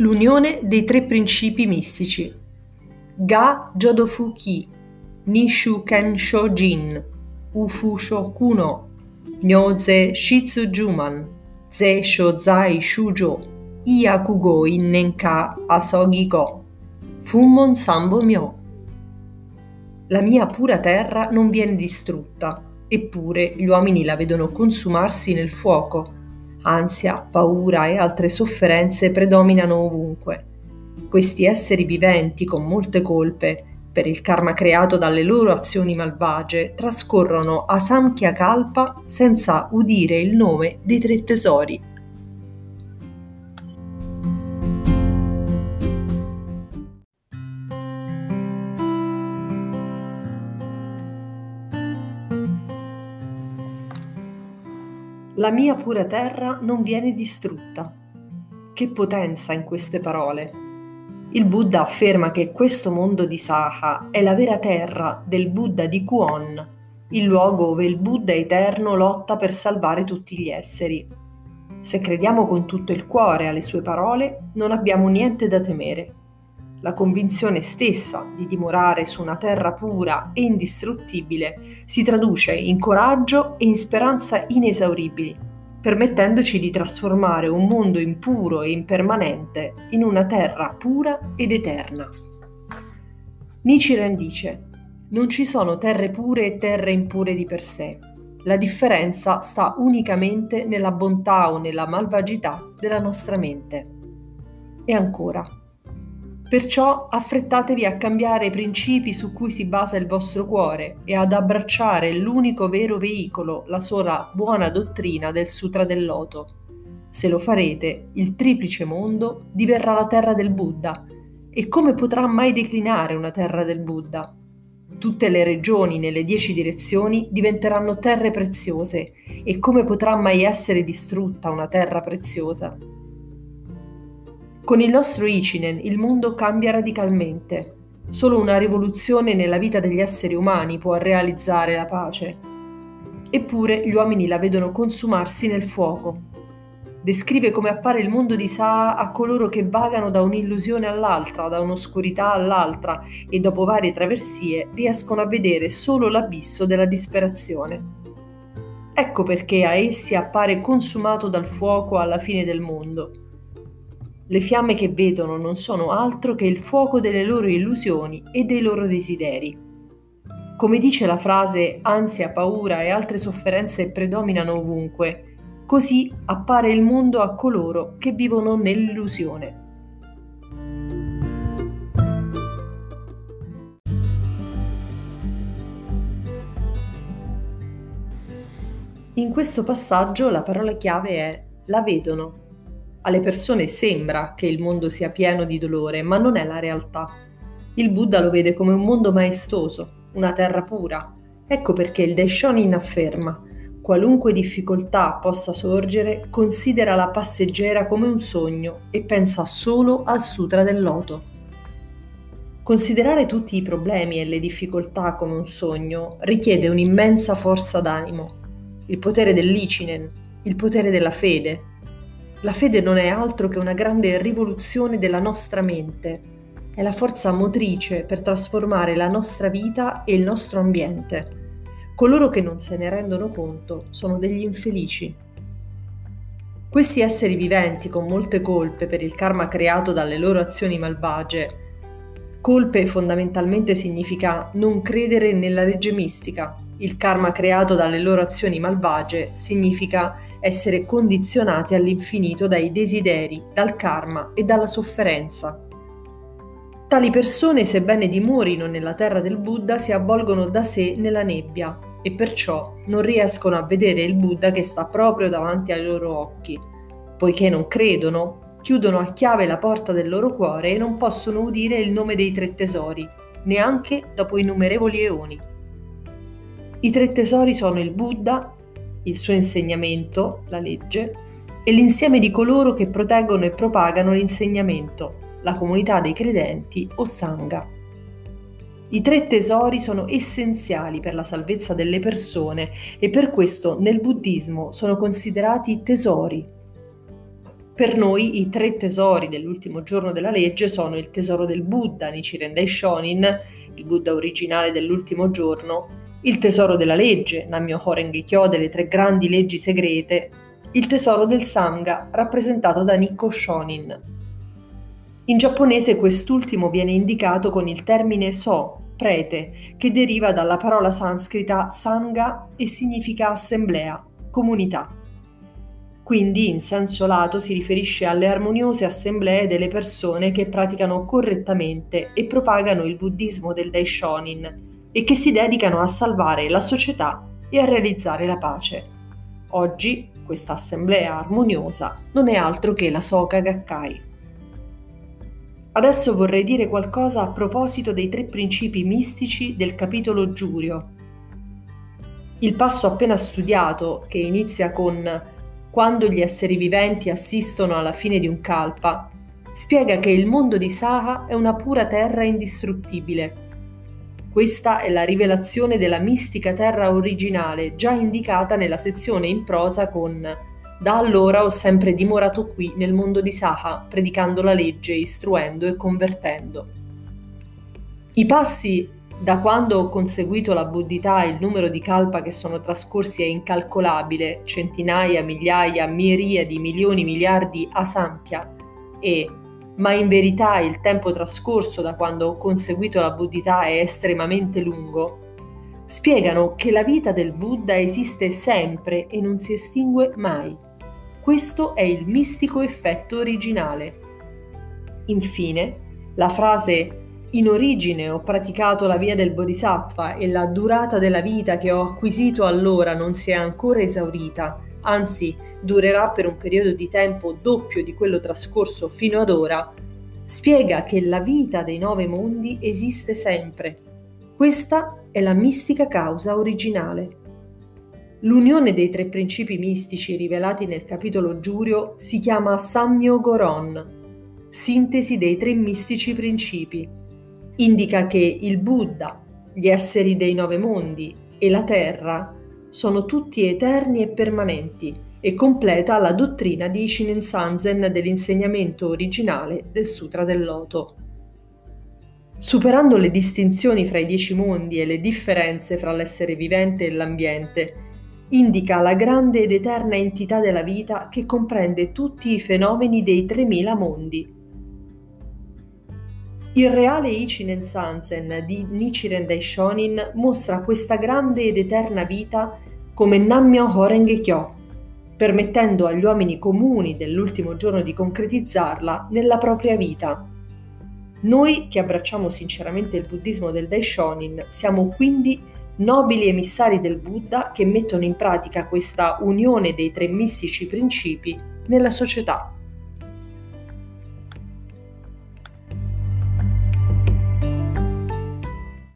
L'unione dei tre principi mistici. Ga Jodofu Ki, Nishu Kensho Jin, Ufu Shokuno, Nyoze Shitsu Juman, Ze Shozai Shujo, Iyakugo Innenka Asogi Go, Fummon Sambo Myo. La mia pura terra non viene distrutta, eppure gli uomini la vedono consumarsi nel fuoco Ansia, paura e altre sofferenze predominano ovunque. Questi esseri viventi con molte colpe, per il karma creato dalle loro azioni malvagie, trascorrono a Samkhya Kalpa senza udire il nome dei tre tesori. La mia pura terra non viene distrutta. Che potenza in queste parole. Il Buddha afferma che questo mondo di Saha è la vera terra del Buddha di Kuon, il luogo dove il Buddha eterno lotta per salvare tutti gli esseri. Se crediamo con tutto il cuore alle sue parole, non abbiamo niente da temere. La convinzione stessa di dimorare su una terra pura e indistruttibile si traduce in coraggio e in speranza inesauribili, permettendoci di trasformare un mondo impuro e impermanente in una terra pura ed eterna. Nichiren dice, non ci sono terre pure e terre impure di per sé. La differenza sta unicamente nella bontà o nella malvagità della nostra mente. E ancora, Perciò affrettatevi a cambiare i principi su cui si basa il vostro cuore e ad abbracciare l'unico vero veicolo, la sola buona dottrina del Sutra del Loto. Se lo farete, il triplice mondo diverrà la terra del Buddha. E come potrà mai declinare una terra del Buddha? Tutte le regioni nelle dieci direzioni diventeranno terre preziose e come potrà mai essere distrutta una terra preziosa? Con il nostro Ichinen il mondo cambia radicalmente. Solo una rivoluzione nella vita degli esseri umani può realizzare la pace. Eppure gli uomini la vedono consumarsi nel fuoco. Descrive come appare il mondo di Saa a coloro che vagano da un'illusione all'altra, da un'oscurità all'altra e dopo varie traversie riescono a vedere solo l'abisso della disperazione. Ecco perché a essi appare consumato dal fuoco alla fine del mondo le fiamme che vedono non sono altro che il fuoco delle loro illusioni e dei loro desideri. Come dice la frase ansia, paura e altre sofferenze predominano ovunque, così appare il mondo a coloro che vivono nell'illusione. In questo passaggio la parola chiave è la vedono, alle persone sembra che il mondo sia pieno di dolore, ma non è la realtà. Il Buddha lo vede come un mondo maestoso, una terra pura. Ecco perché il Daishonin afferma qualunque difficoltà possa sorgere, considera la passeggera come un sogno e pensa solo al Sutra del Loto. Considerare tutti i problemi e le difficoltà come un sogno richiede un'immensa forza d'animo, il potere dell'Ichinen, il potere della fede, la fede non è altro che una grande rivoluzione della nostra mente, è la forza motrice per trasformare la nostra vita e il nostro ambiente. Coloro che non se ne rendono conto sono degli infelici. Questi esseri viventi con molte colpe per il karma creato dalle loro azioni malvagie, colpe fondamentalmente significa non credere nella legge mistica, il karma creato dalle loro azioni malvagie significa essere condizionati all'infinito dai desideri, dal karma e dalla sofferenza. Tali persone, sebbene dimorino nella terra del Buddha, si avvolgono da sé nella nebbia e perciò non riescono a vedere il Buddha che sta proprio davanti ai loro occhi. Poiché non credono, chiudono a chiave la porta del loro cuore e non possono udire il nome dei tre tesori, neanche dopo innumerevoli eoni. I tre tesori sono il Buddha, il suo insegnamento, la legge, e l'insieme di coloro che proteggono e propagano l'insegnamento, la comunità dei credenti o Sangha. I tre tesori sono essenziali per la salvezza delle persone e per questo nel buddismo sono considerati tesori. Per noi i tre tesori dell'ultimo giorno della legge sono il tesoro del Buddha, Nichiren Daishonin, il Buddha originale dell'ultimo giorno, il tesoro della legge, Nammyo Horenge Kyo delle tre grandi leggi segrete, il tesoro del Sangha, rappresentato da Nikko Shonin. In giapponese quest'ultimo viene indicato con il termine so, prete, che deriva dalla parola sanscrita Sangha e significa assemblea, comunità. Quindi in senso lato si riferisce alle armoniose assemblee delle persone che praticano correttamente e propagano il buddismo del Daishonin, e che si dedicano a salvare la società e a realizzare la pace. Oggi questa assemblea armoniosa non è altro che la Soka Gakkai. Adesso vorrei dire qualcosa a proposito dei tre principi mistici del capitolo Giurio. Il passo appena studiato, che inizia con quando gli esseri viventi assistono alla fine di un kalpa, spiega che il mondo di Saha è una pura terra indistruttibile questa è la rivelazione della mistica terra originale, già indicata nella sezione in prosa con Da allora ho sempre dimorato qui nel mondo di Saha, predicando la legge, istruendo e convertendo. I passi da quando ho conseguito la buddhità il numero di kalpa che sono trascorsi è incalcolabile, centinaia, migliaia, miriadi, milioni, miliardi, asankhya, e ma in verità il tempo trascorso da quando ho conseguito la buddhità è estremamente lungo, spiegano che la vita del Buddha esiste sempre e non si estingue mai. Questo è il mistico effetto originale. Infine, la frase in origine ho praticato la via del Bodhisattva e la durata della vita che ho acquisito allora non si è ancora esaurita, anzi durerà per un periodo di tempo doppio di quello trascorso fino ad ora, spiega che la vita dei nove mondi esiste sempre. Questa è la mistica causa originale. L'unione dei tre principi mistici rivelati nel capitolo Giurio si chiama Sammyo Goron, sintesi dei tre mistici principi. Indica che il Buddha, gli esseri dei nove mondi e la terra sono tutti eterni e permanenti e completa la dottrina di Shinen Sanzen dell'insegnamento originale del Sutra del Loto. Superando le distinzioni fra i dieci mondi e le differenze fra l'essere vivente e l'ambiente, indica la grande ed eterna entità della vita che comprende tutti i fenomeni dei 3000 mondi. Il reale Ichinen Sanzen di Nichiren Daishonin mostra questa grande ed eterna vita come Nammyo Horenge Kyo, permettendo agli uomini comuni dell'ultimo giorno di concretizzarla nella propria vita. Noi che abbracciamo sinceramente il buddismo del Daishonin siamo quindi nobili emissari del Buddha che mettono in pratica questa unione dei tre mistici principi nella società.